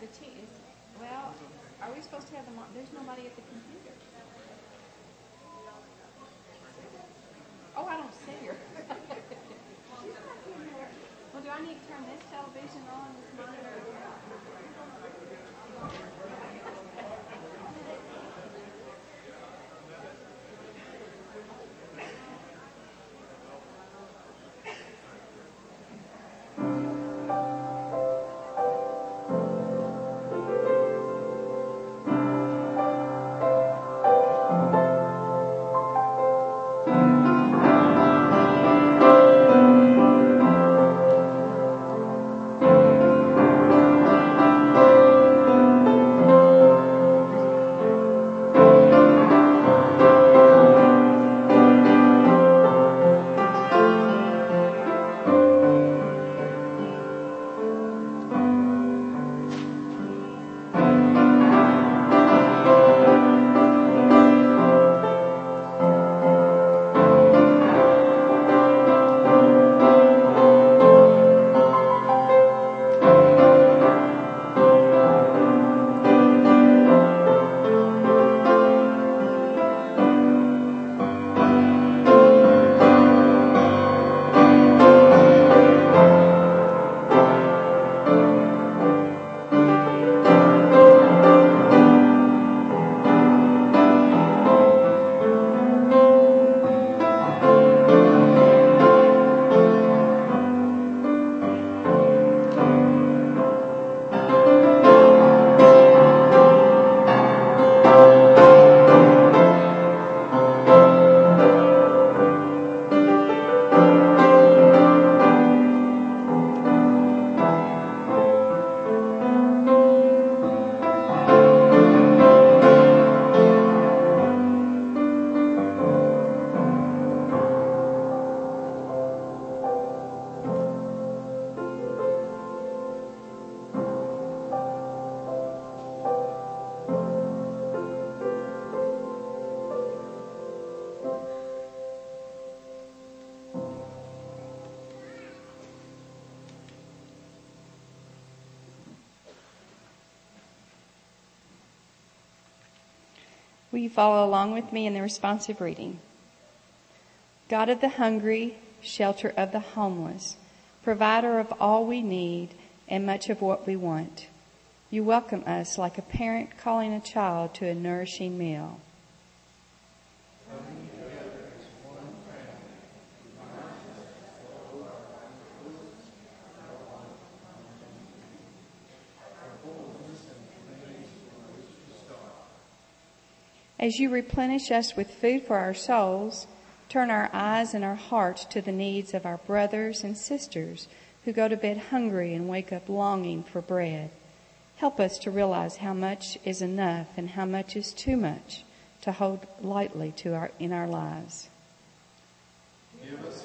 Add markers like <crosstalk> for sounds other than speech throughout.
the team is, well, are we supposed to have them on? There's nobody at the computer. Oh, I don't see her. <laughs> well, do I need to turn this television on, follow along with me in the responsive reading? God of the hungry, shelter of the homeless, provider of all we need and much of what we want. You welcome us like a parent calling a child to a nourishing meal. As you replenish us with food for our souls, turn our eyes and our hearts to the needs of our brothers and sisters who go to bed hungry and wake up longing for bread. Help us to realize how much is enough and how much is too much to hold lightly to our, in our lives. Give us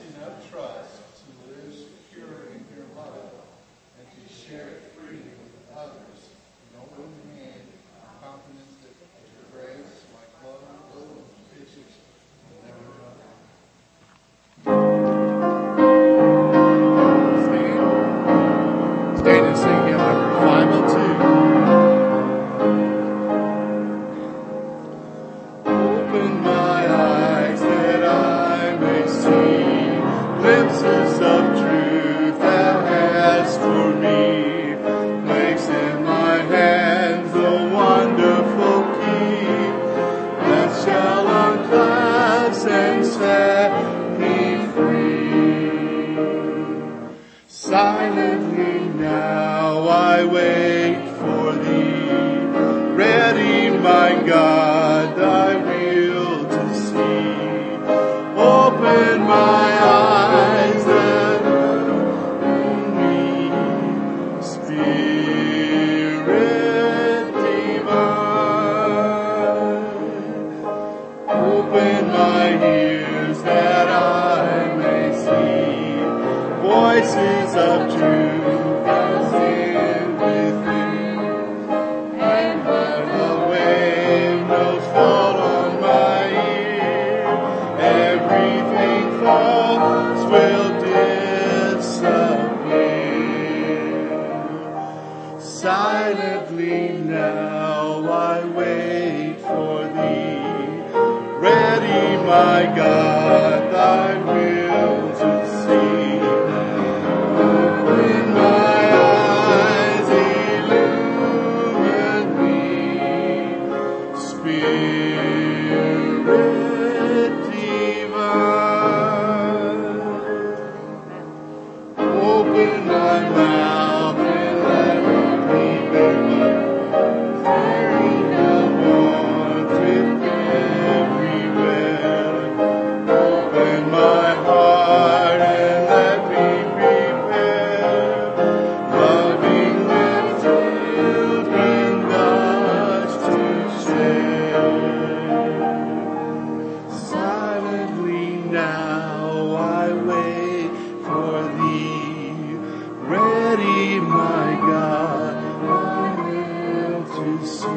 My will to see.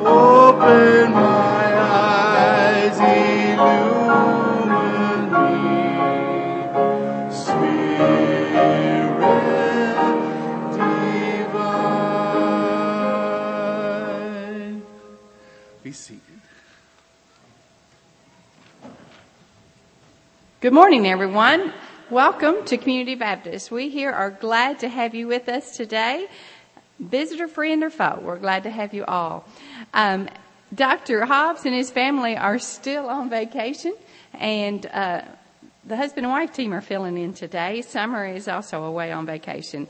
Open my eyes, me. Spirit divine. Be seated. Good morning, everyone. Welcome to Community Baptist. We here are glad to have you with us today. Visitor, friend, or foe, we're glad to have you all. Um, Dr. Hobbs and his family are still on vacation, and uh, the husband and wife team are filling in today. Summer is also away on vacation.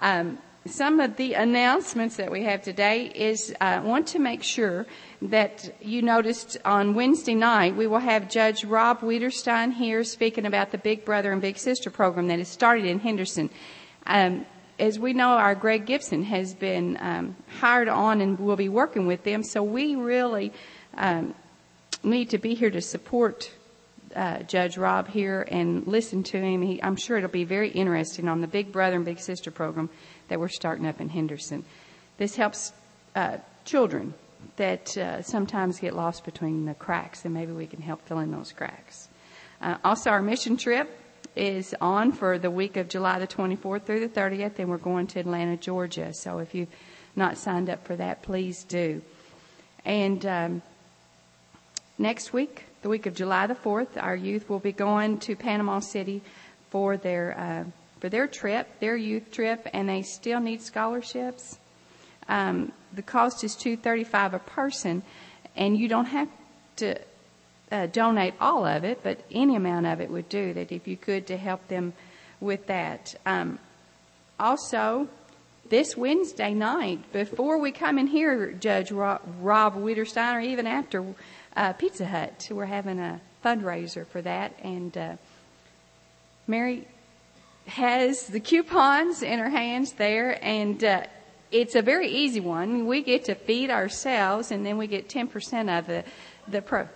Um, some of the announcements that we have today is I uh, want to make sure that you noticed on Wednesday night we will have Judge Rob Wiederstein here speaking about the Big Brother and Big Sister program that has started in Henderson. Um, as we know, our Greg Gibson has been um, hired on and will be working with them, so we really um, need to be here to support uh, Judge Rob here and listen to him. He, I'm sure it'll be very interesting on the Big Brother and Big Sister program that we're starting up in Henderson. This helps uh, children that uh, sometimes get lost between the cracks, and maybe we can help fill in those cracks. Uh, also, our mission trip is on for the week of July the 24th through the 30th, and we're going to Atlanta, Georgia. So if you've not signed up for that, please do. And um, next week, the week of July the 4th, our youth will be going to Panama City for their uh, for their trip, their youth trip, and they still need scholarships. Um, the cost is two thirty five a person, and you don't have to uh, donate all of it, but any amount of it would do. That if you could to help them with that. Um, also, this Wednesday night, before we come in here, Judge Rob, Rob Wiederstein, or even after uh, Pizza Hut, we're having a fundraiser for that, and uh, Mary has the coupons in her hands there, and uh, it's a very easy one. We get to feed ourselves, and then we get 10% of the, the pro.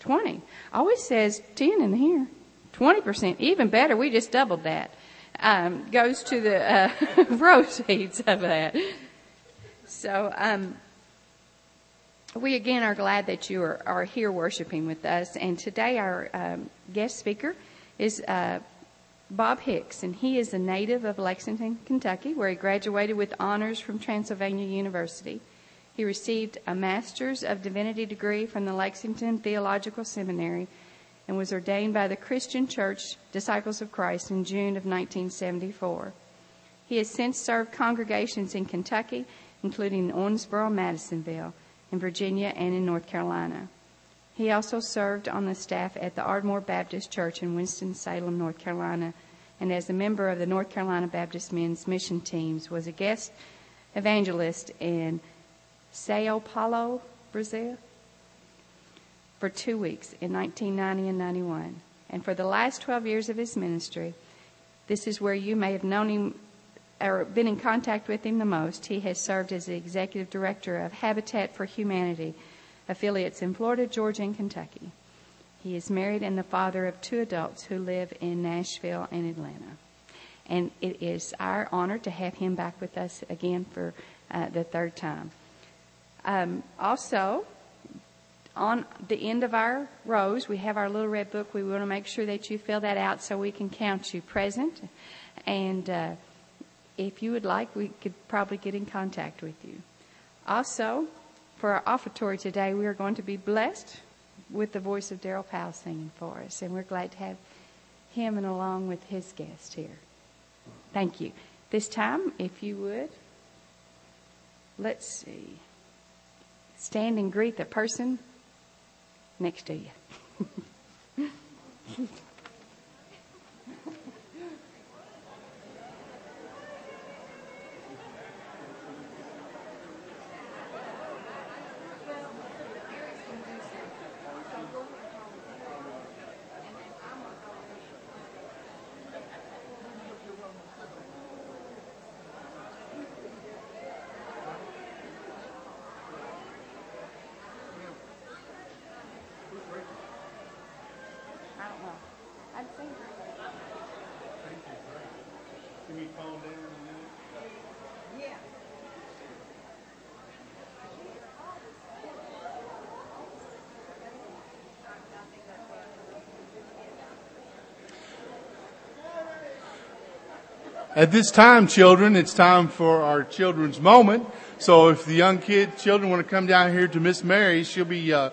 20. Always says 10 in here. 20%. Even better, we just doubled that. Um, goes to the uh, <laughs> proceeds of that. So, um, we again are glad that you are, are here worshiping with us. And today our um, guest speaker is uh, Bob Hicks, and he is a native of Lexington, Kentucky, where he graduated with honors from Transylvania University. He received a Master's of Divinity degree from the Lexington Theological Seminary and was ordained by the Christian Church Disciples of Christ in June of 1974. He has since served congregations in Kentucky, including Owensboro, Madisonville, in Virginia, and in North Carolina. He also served on the staff at the Ardmore Baptist Church in Winston-Salem, North Carolina, and as a member of the North Carolina Baptist Men's Mission Teams was a guest evangelist in Sao Paulo, Brazil, for two weeks in 1990 and 91. And for the last 12 years of his ministry, this is where you may have known him or been in contact with him the most. He has served as the executive director of Habitat for Humanity affiliates in Florida, Georgia, and Kentucky. He is married and the father of two adults who live in Nashville and Atlanta. And it is our honor to have him back with us again for uh, the third time. Um, also, on the end of our rows, we have our little red book. We want to make sure that you fill that out so we can count you present. And uh, if you would like, we could probably get in contact with you. Also, for our offertory today, we are going to be blessed with the voice of Daryl Powell singing for us. And we're glad to have him and along with his guest here. Thank you. This time, if you would, let's see. Stand and greet the person next to you. <laughs> I'd say Can we calm down a minute? Yeah. At this time, children, it's time for our children's moment. So if the young kid, children want to come down here to Miss Mary, she'll be uh,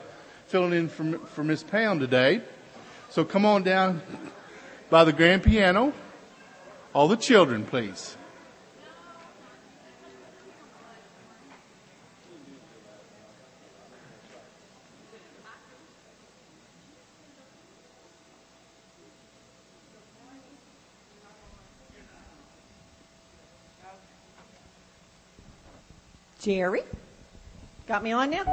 filling in for, for Miss Pound today. So come on down by the grand piano. All the children, please. Jerry, got me on now?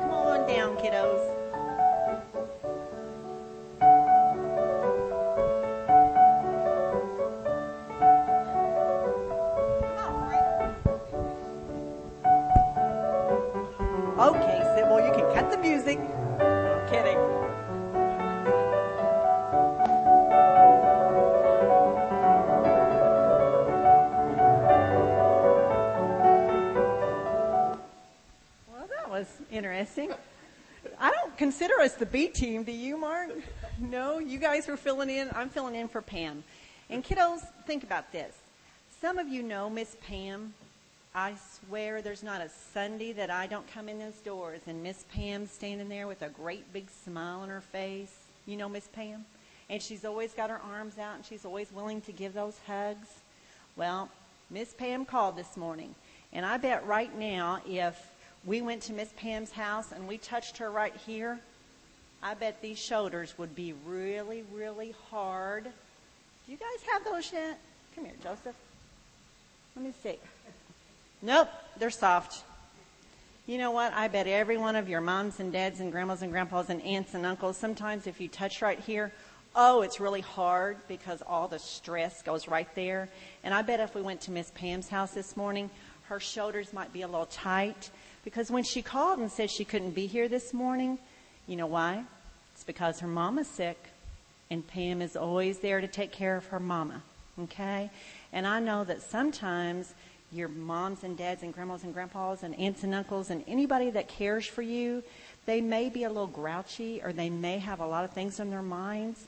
Come on down, kiddos. Interesting. I don't consider us the B team, do you, Mark? No, you guys were filling in. I'm filling in for Pam. And kiddos, think about this. Some of you know Miss Pam. I swear there's not a Sunday that I don't come in those doors and Miss Pam's standing there with a great big smile on her face. You know Miss Pam? And she's always got her arms out and she's always willing to give those hugs. Well, Miss Pam called this morning. And I bet right now if we went to Miss Pam's house and we touched her right here, I bet these shoulders would be really, really hard. Do you guys have those yet? Come here, Joseph. Let me see. Nope, they're soft. You know what? I bet every one of your moms and dads and grandmas and grandpas and aunts and uncles, sometimes if you touch right here, oh, it's really hard because all the stress goes right there. And I bet if we went to Miss Pam's house this morning, her shoulders might be a little tight because when she called and said she couldn't be here this morning, you know why? It's because her mama's sick and Pam is always there to take care of her mama. Okay? And I know that sometimes your moms and dads and grandmas and grandpas and aunts and uncles and anybody that cares for you, they may be a little grouchy or they may have a lot of things on their minds.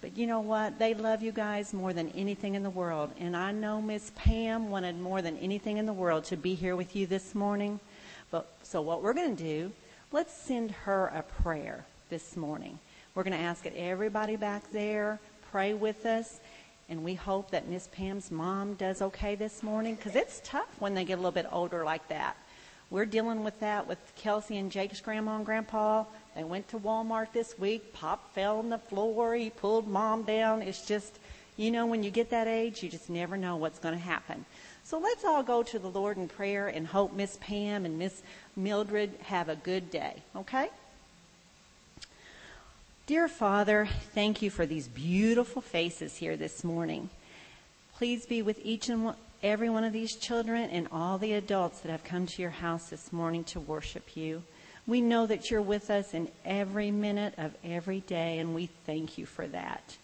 But you know what? They love you guys more than anything in the world. And I know Miss Pam wanted more than anything in the world to be here with you this morning. But so what we're going to do, let's send her a prayer this morning. We're going to ask everybody back there pray with us. And we hope that Miss Pam's mom does okay this morning because it's tough when they get a little bit older like that. We're dealing with that with Kelsey and Jake's grandma and grandpa. They went to Walmart this week. Pop fell on the floor. He pulled mom down. It's just, you know, when you get that age, you just never know what's going to happen. So let's all go to the Lord in prayer and hope Miss Pam and Miss Mildred have a good day, okay? Dear Father, thank you for these beautiful faces here this morning. Please be with each and every one of these children and all the adults that have come to your house this morning to worship you. We know that you're with us in every minute of every day, and we thank you for that.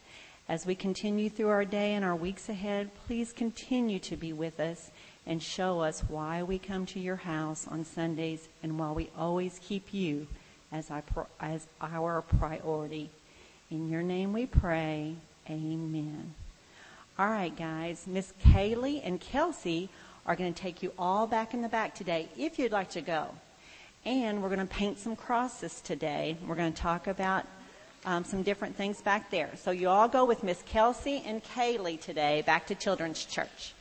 As we continue through our day and our weeks ahead, please continue to be with us and show us why we come to your house on Sundays and why we always keep you as, our priority. In your name we pray. Amen. All right, guys. Miss Kaylee and Kelsey are going to take you all back in the back today if you'd like to go. And we're going to paint some crosses today. We're going to talk about um, some different things back there. So you all go with Miss Kelsey and Kaylee today back to Children's Church.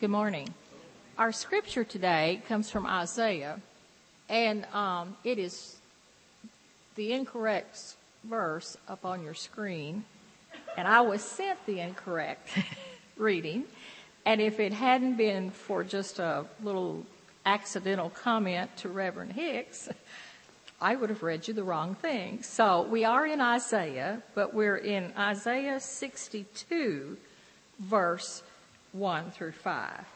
Good morning. Our scripture today comes from Isaiah, and um, it is the incorrect verse up on your screen, and I was sent the incorrect <laughs> reading. And if it hadn't been for just a little accidental comment to Reverend Hicks, <laughs> I would have read you the wrong thing. So we are in Isaiah, but we're in Isaiah 62, verse 1 through 5.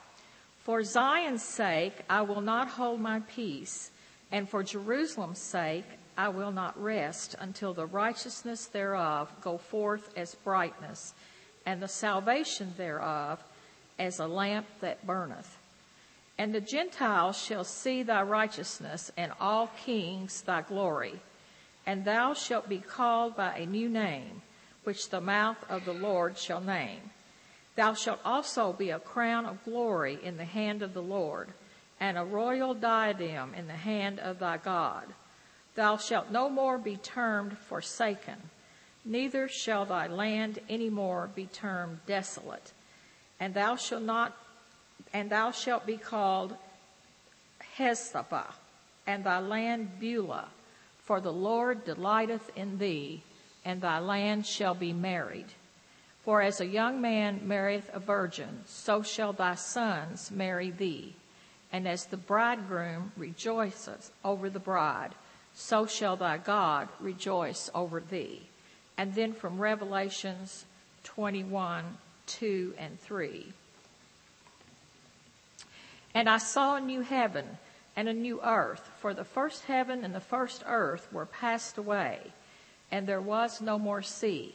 For Zion's sake, I will not hold my peace, and for Jerusalem's sake, I will not rest until the righteousness thereof go forth as brightness, and the salvation thereof as a lamp that burneth. And the Gentiles shall see thy righteousness, and all kings thy glory. And thou shalt be called by a new name, which the mouth of the Lord shall name. Thou shalt also be a crown of glory in the hand of the Lord, and a royal diadem in the hand of thy God. Thou shalt no more be termed forsaken, neither shall thy land any more be termed desolate. And thou shalt not, and thou shalt be called Hephzibah, and thy land Beulah, for the Lord delighteth in thee, and thy land shall be married. For as a young man marrieth a virgin, so shall thy sons marry thee. And as the bridegroom rejoiceth over the bride, so shall thy God rejoice over thee. And then from Revelations 21, 2 and 3. And I saw a new heaven and a new earth, for the first heaven and the first earth were passed away, and there was no more sea.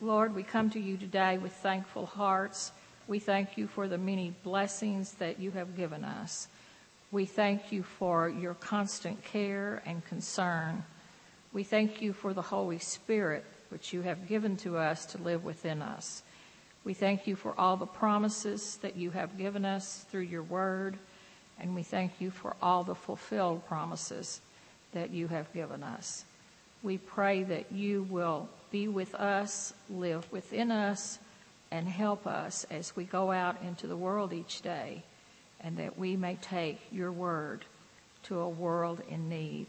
Lord, we come to you today with thankful hearts. We thank you for the many blessings that you have given us. We thank you for your constant care and concern. We thank you for the Holy Spirit, which you have given to us to live within us. We thank you for all the promises that you have given us through your word, and we thank you for all the fulfilled promises that you have given us. We pray that you will be with us, live within us, and help us as we go out into the world each day, and that we may take your word to a world in need.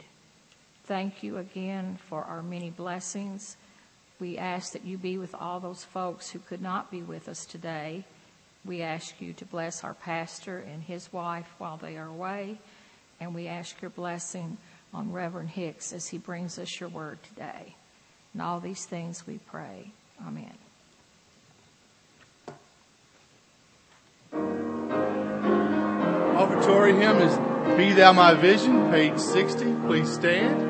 Thank you again for our many blessings. We ask that you be with all those folks who could not be with us today. We ask you to bless our pastor and his wife while they are away, and we ask your blessing on Reverend Hicks as he brings us your word today. And all these things we pray. Amen. Offertory hymn is Be Thou My Vision, page 60. Please stand.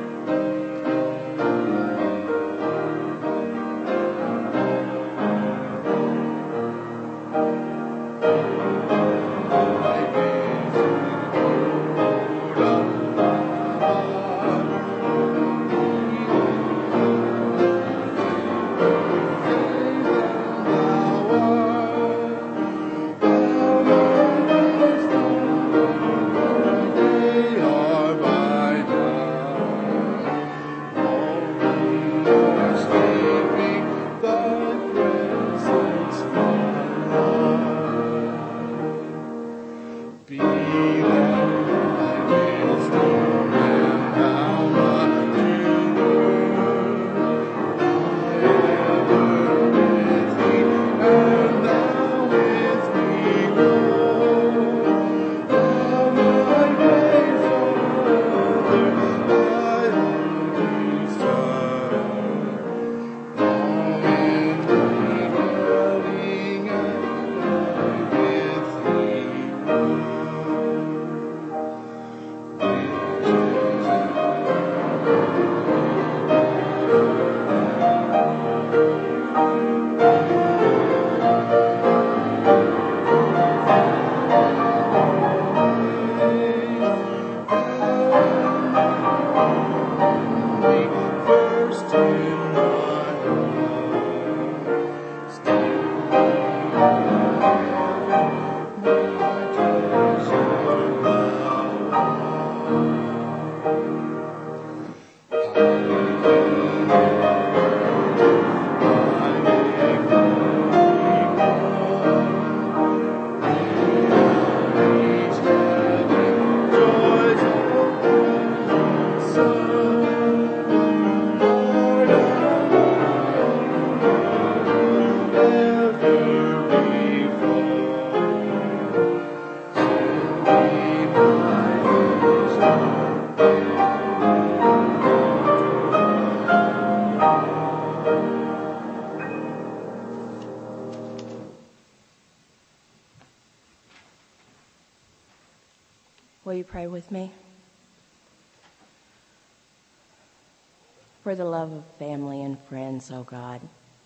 Family and friends, O oh God,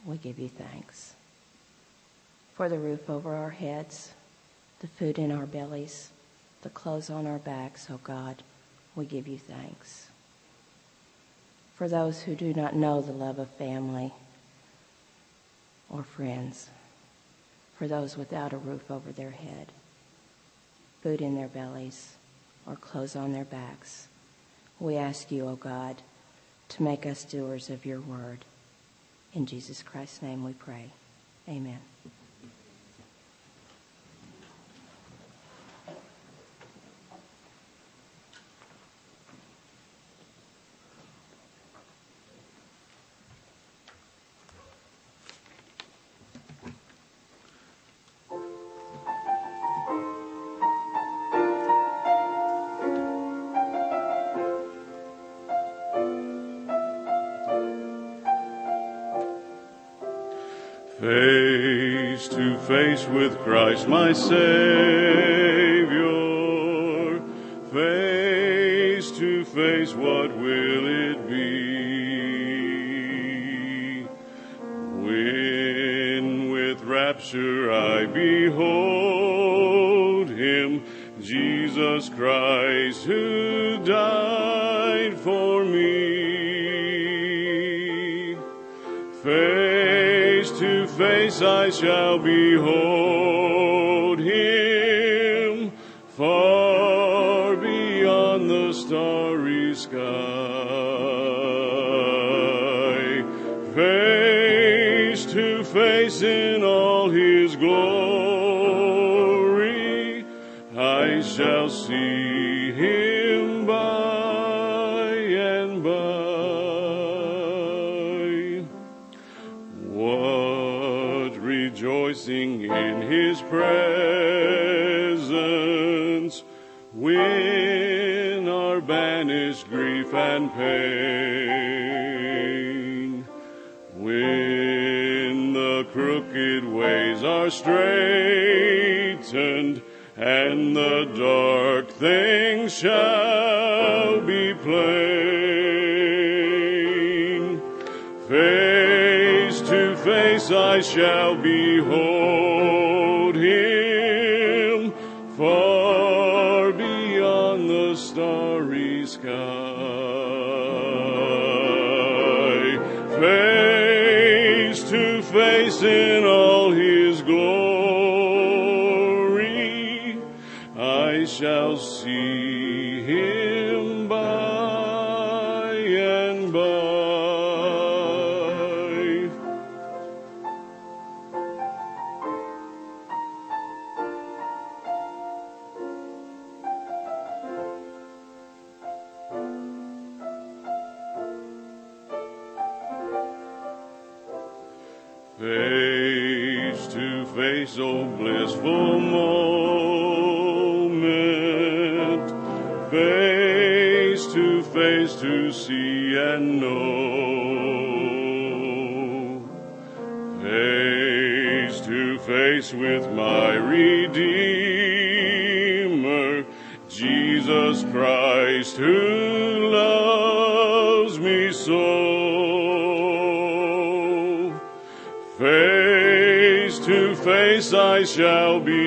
we give you thanks. For the roof over our heads, the food in our bellies, the clothes on our backs, O oh God, we give you thanks. For those who do not know the love of family or friends, for those without a roof over their head, food in their bellies, or clothes on their backs, we ask you, O oh God, to make us doers of your word. In Jesus Christ's name we pray. Amen. Face with Christ my Savior. I shall behold and pain, when the crooked ways are straightened and the dark things shall be plain. Face to face I shall behold Face oh blissful moment. Face to face to see and know. Face to face with my Redeemer, Jesus Christ, who shall behold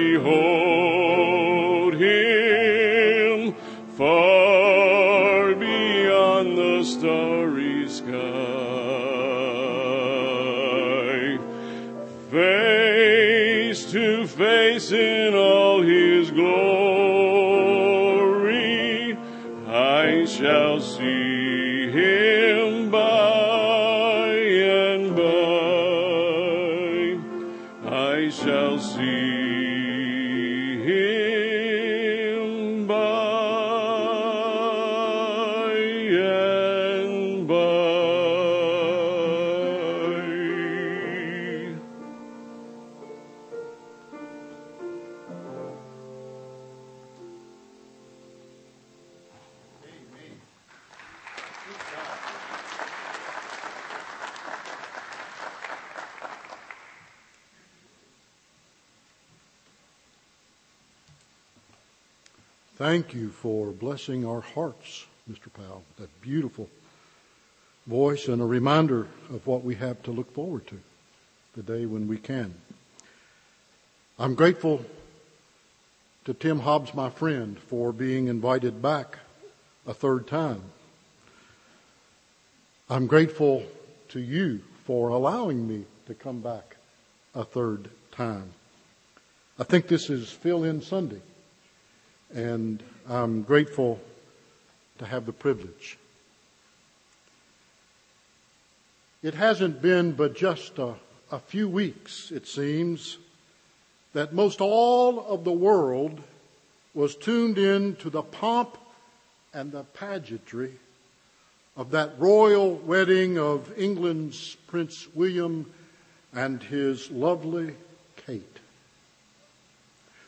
Thank you for blessing our hearts, Mr. Powell. That beautiful voice and a reminder of what we have to look forward to the day when we can. I'm grateful to Tim Hobbs, my friend, for being invited back a third time. I'm grateful to you for allowing me to come back a third time. I think this is fill in Sunday, and I'm grateful to have the privilege. It hasn't been but just a, a few weeks, it seems, that most all of the world was tuned in to the pomp and the pageantry of that royal wedding of England's Prince William and his lovely Kate.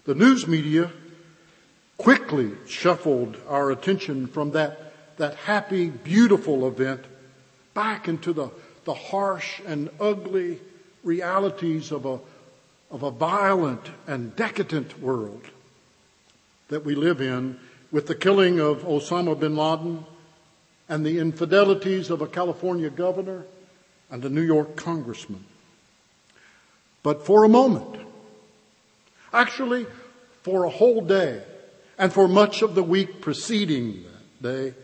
The news media quickly shuffled our attention from that, that happy, beautiful event back into the, the harsh and ugly realities of a, of a violent and decadent world that we live in with the killing of Osama bin Laden and the infidelities of a California governor and a New York congressman. But for a moment, actually for a whole day, and for much of the week preceding that day,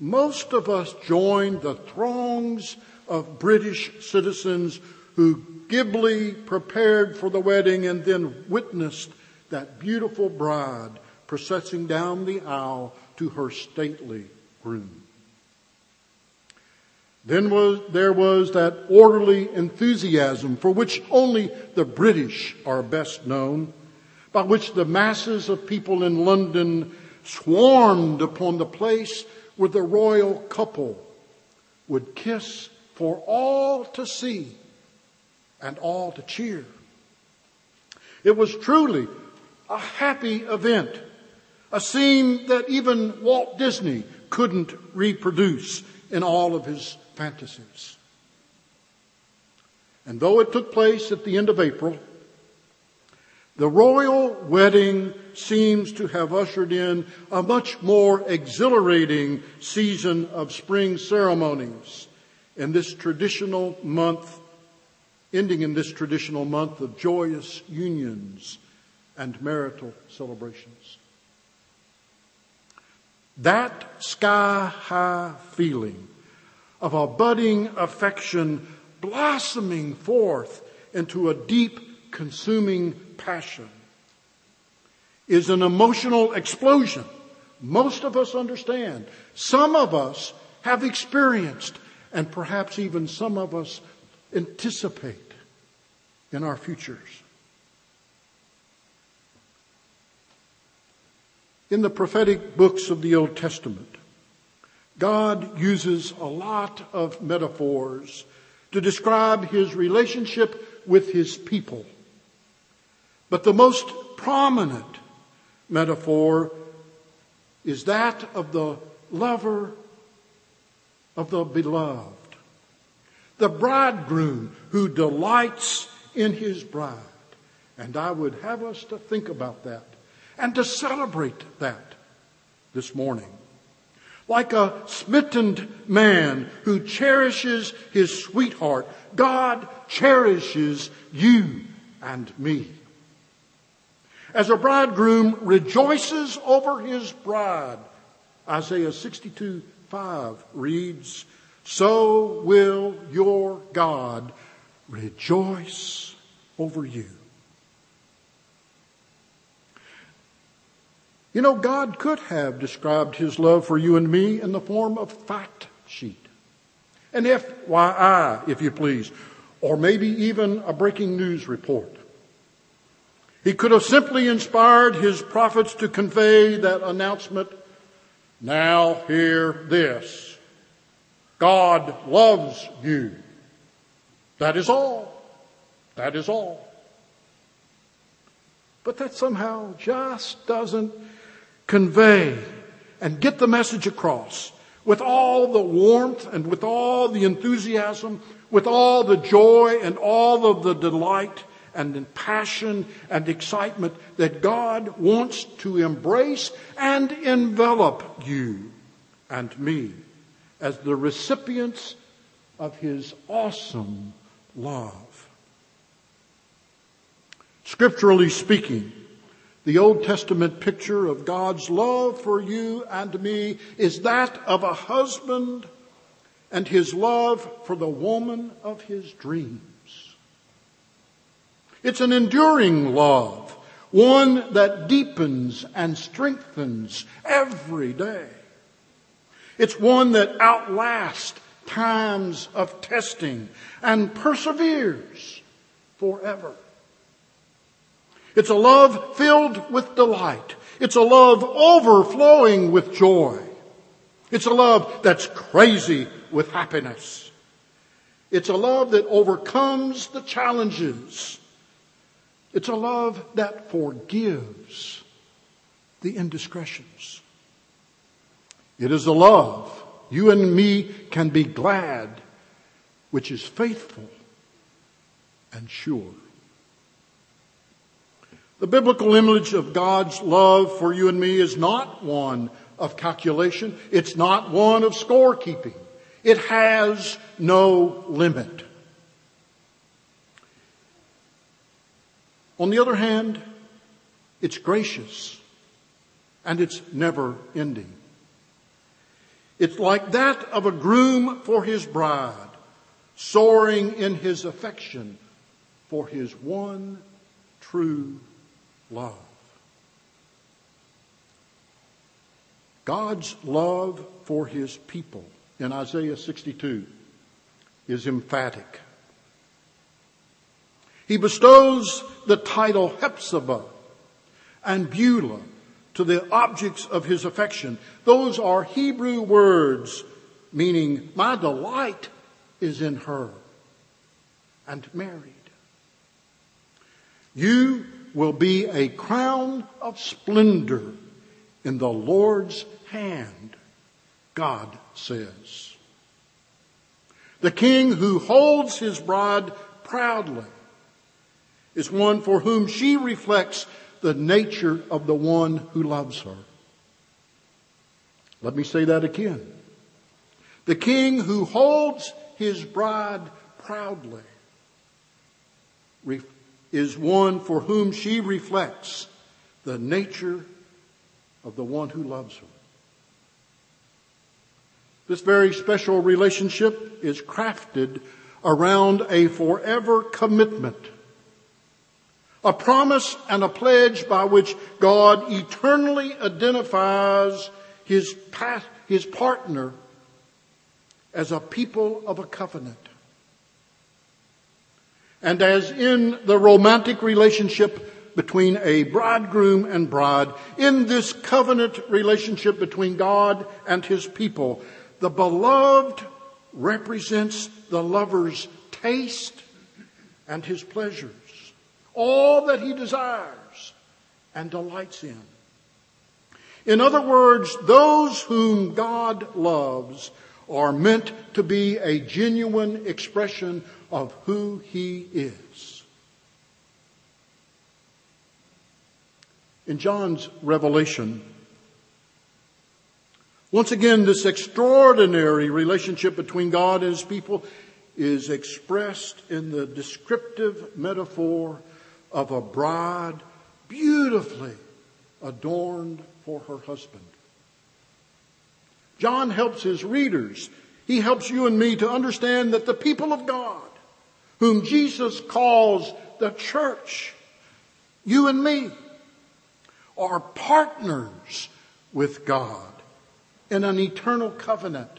most of us joined the throngs of British citizens who glibly prepared for the wedding and then witnessed that beautiful bride processing down the aisle to her stately groom. Then was, there was that orderly enthusiasm for which only the British are best known, by which the masses of people in London swarmed upon the place where the royal couple would kiss for all to see and all to cheer. It was truly a happy event, a scene that even Walt Disney couldn't reproduce in all of his fantasies. And though it took place at the end of April, the royal wedding seems to have ushered in a much more exhilarating season of spring ceremonies in this traditional month, ending in this traditional month of joyous unions and marital celebrations. That sky high feeling of a budding affection blossoming forth into a deep, consuming passion is an emotional explosion. Most of us understand. Some of us have experienced, and perhaps even some of us anticipate in our futures. In the prophetic books of the Old Testament, God uses a lot of metaphors to describe his relationship with his people. But the most prominent metaphor is that of the lover of the beloved, the bridegroom who delights in his bride. And I would have us to think about that and to celebrate that this morning like a smitten man who cherishes his sweetheart. God cherishes you and me. As a bridegroom rejoices over his bride, Isaiah 62 5 reads, So will your God rejoice over you. You know, God could have described his love for you and me in the form of fact sheet. An FYI, if you please, or maybe even a breaking news report. He could have simply inspired his prophets to convey that announcement, now hear this. God loves you. That is all. That is all. But that somehow just doesn't convey and get the message across with all the warmth and with all the enthusiasm, with all the joy and all of the delight and in passion and excitement that God wants to embrace and envelop you and me as the recipients of His awesome love. Scripturally speaking, the Old Testament picture of God's love for you and me is that of a husband and his love for the woman of his dreams. It's an enduring love, one that deepens and strengthens every day. It's one that outlasts times of testing and perseveres forever. It's a love filled with delight. It's a love overflowing with joy. It's a love that's crazy with happiness. It's a love that overcomes the challenges. It's a love that forgives the indiscretions. It is a love you and me can be glad, which is faithful and sure. The biblical image of God's love for you and me is not one of calculation. It's not one of scorekeeping. It has no limit. On the other hand, it's gracious and it's never ending. It's like that of a groom for his bride, soaring in his affection for his one true love. God's love for his people in Isaiah 62 is emphatic. He bestows the title Hephzibah and Beulah to the objects of his affection. Those are Hebrew words meaning my delight is in her and married. You will be a crown of splendor in the Lord's hand, God says. The king who holds his bride proudly is one for whom she reflects the nature of the one who loves her. Let me say that again. The king who holds his bride proudly is one for whom she reflects the nature of the one who loves her. This very special relationship is crafted around a forever commitment, a promise and a pledge by which God eternally identifies his, his partner as a people of a covenant. And as in the romantic relationship between a bridegroom and bride, in this covenant relationship between God and his people, the beloved represents the lover's taste and his pleasures, all that he desires and delights in. In other words, those whom God loves are meant to be a genuine expression of who he is. In John's revelation, once again, this extraordinary relationship between God and his people is expressed in the descriptive metaphor of a bride beautifully adorned for her husband. John helps his readers. He helps you and me to understand that the people of God whom Jesus calls the church, you and me, are partners with God in an eternal covenant.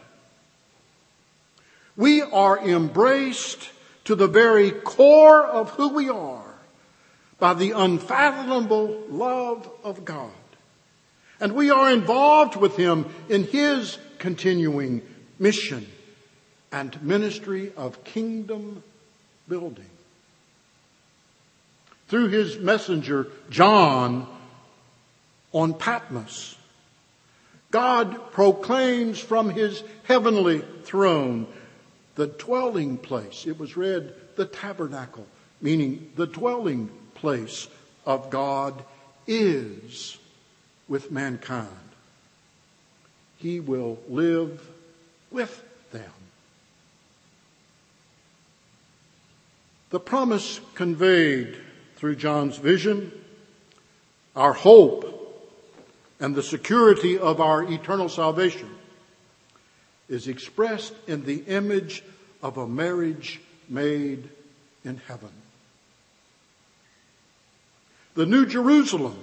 We are embraced to the very core of who we are by the unfathomable love of God. And we are involved with Him in His continuing mission and ministry of kingdom building. Through his messenger, John, on Patmos, God proclaims from his heavenly throne the dwelling place. It was read the tabernacle, meaning the dwelling place of God, is with mankind. He will live with them. The promise conveyed through John's vision, our hope, and the security of our eternal salvation is expressed in the image of a marriage made in heaven. The New Jerusalem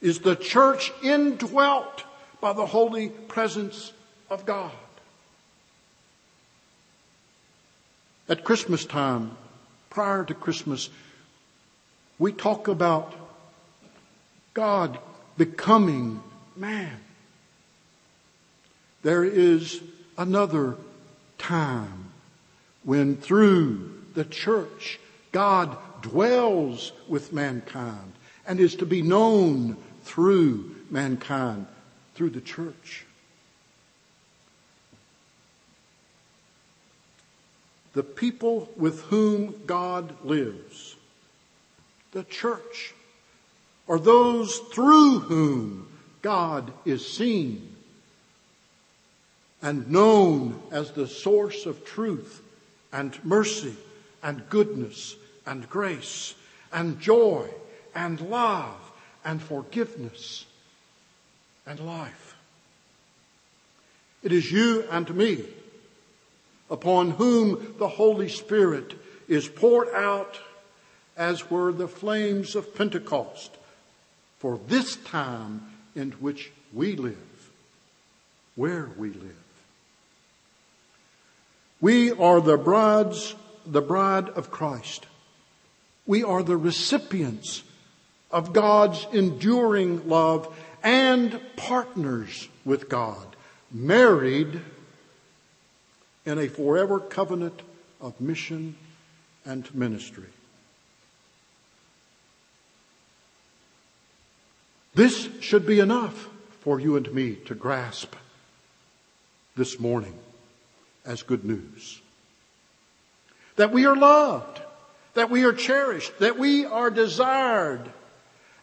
is the church indwelt by the holy presence of God. At Christmas time, prior to Christmas, we talk about God becoming man. There is another time when through the church God dwells with mankind and is to be known through mankind, through the church. The people with whom God lives, the church, are those through whom God is seen and known as the source of truth and mercy and goodness and grace and joy and love and forgiveness and life. It is you and me upon whom the Holy Spirit is poured out as were the flames of Pentecost for this time in which we live, where we live. We are the brides, the bride of Christ. We are the recipients of God's enduring love and partners with God, married in a forever covenant of mission and ministry. This should be enough for you and me to grasp this morning as good news. That we are loved, that we are cherished, that we are desired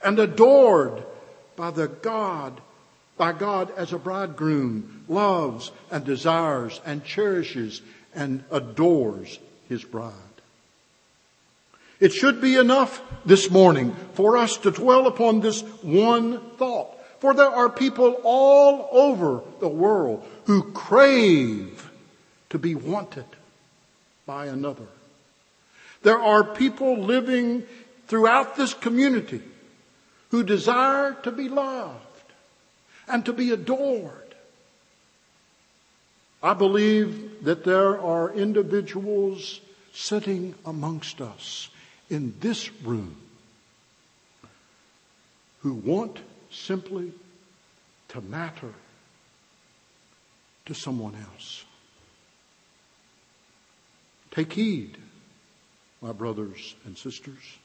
and adored by the God, by God as a bridegroom loves and desires and cherishes and adores his bride. It should be enough this morning for us to dwell upon this one thought. For there are people all over the world who crave to be wanted by another. There are people living throughout this community who desire to be loved and to be adored. I believe that there are individuals sitting amongst us in this room who want simply to matter to someone else. Take heed, my brothers and sisters.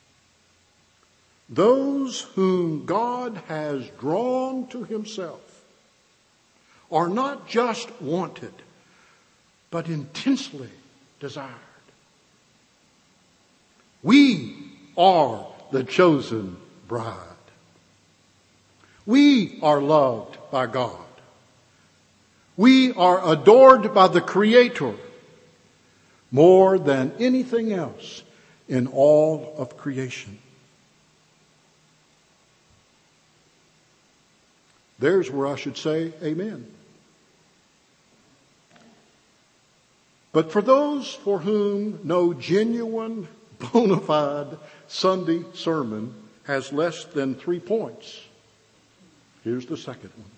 Those whom God has drawn to himself are not just wanted, but intensely desired. We are the chosen bride. We are loved by God. We are adored by the Creator more than anything else in all of creation. There's where I should say amen. But for those for whom no genuine, bona fide Sunday sermon has less than three points, here's the second one.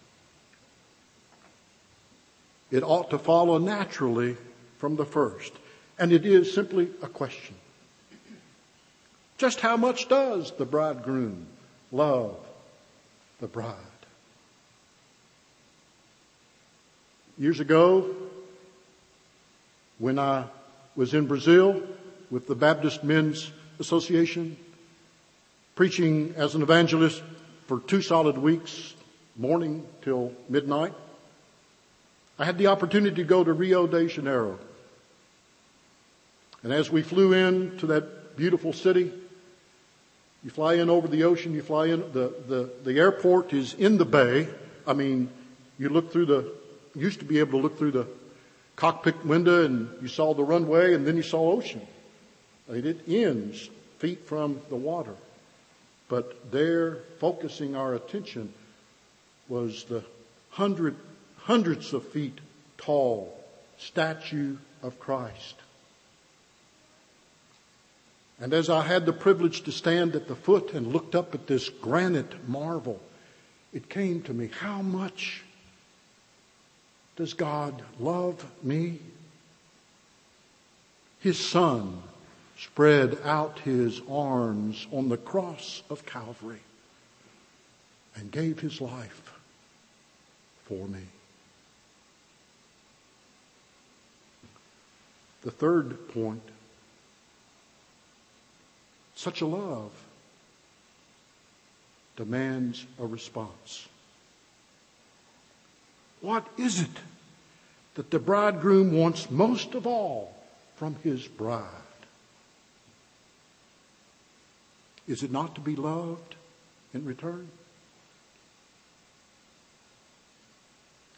It ought to follow naturally from the first, and it is simply a question. Just how much does the bridegroom love the bride? Years ago, when I was in Brazil with the Baptist Men's Association, preaching as an evangelist for two solid weeks, morning till midnight, I had the opportunity to go to Rio de Janeiro. And as we flew in to that beautiful city. You fly in over the ocean, you fly in, the, the, the airport is in the bay. I mean, you look through the, used to be able to look through the cockpit window and you saw the runway and then you saw ocean. It ends feet from the water. But there, focusing our attention was the hundred, hundreds of feet tall statue of Christ. And as I had the privilege to stand at the foot and looked up at this granite marvel, it came to me how much does God love me? His Son spread out his arms on the cross of Calvary and gave his life for me. The third point such a love demands a response. What is it that the bridegroom wants most of all from his bride? Is it not to be loved in return?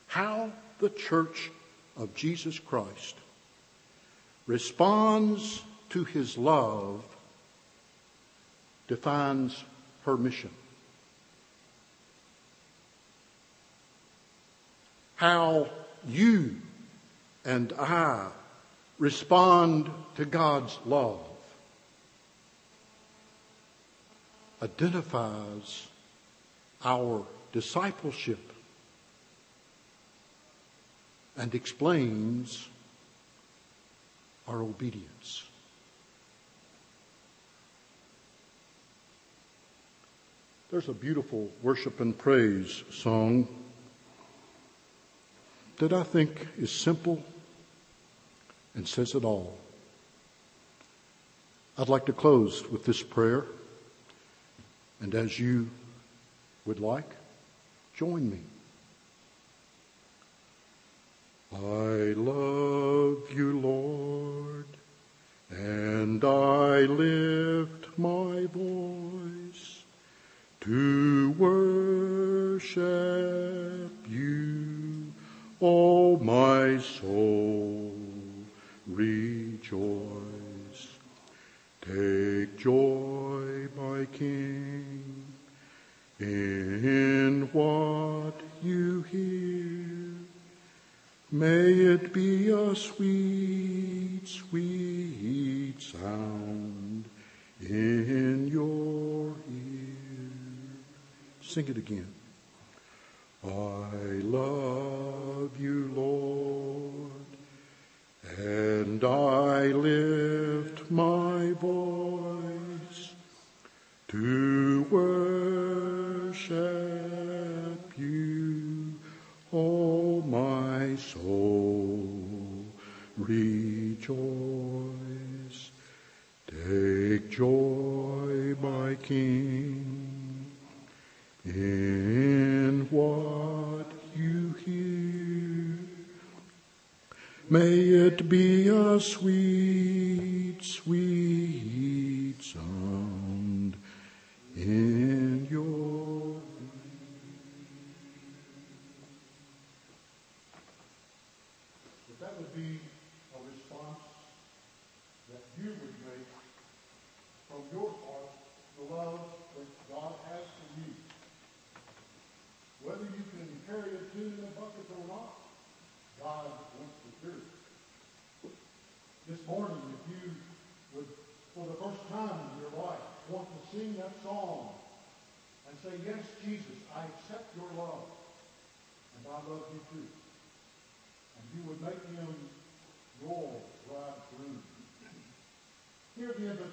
How the church of Jesus Christ responds to his love defines her mission. How you and I respond to God's love identifies our discipleship and explains our obedience. There's a beautiful worship and praise song that I think is simple and says it all. I'd like to close with this prayer, and as you would like, join me. I love you, Lord, and I lift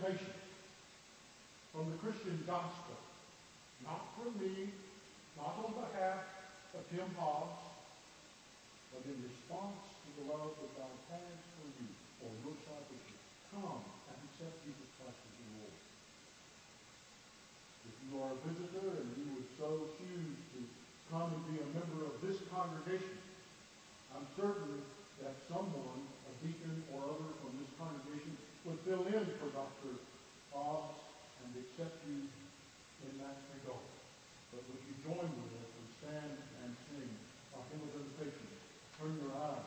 From the Christian gospel, not from me, not on behalf of Tim Hobbs, but in response to the love that God has for you, for your salvation. Come and accept Jesus Christ as your Lord. If you are a visitor and you would so choose to come and be a member of this congregation, I'm certain that someone, a deacon or other would fill in for Dr. Bob's and accept you in that regard. But would you join with us and stand and sing our hymn of invitation? Turn your eyes.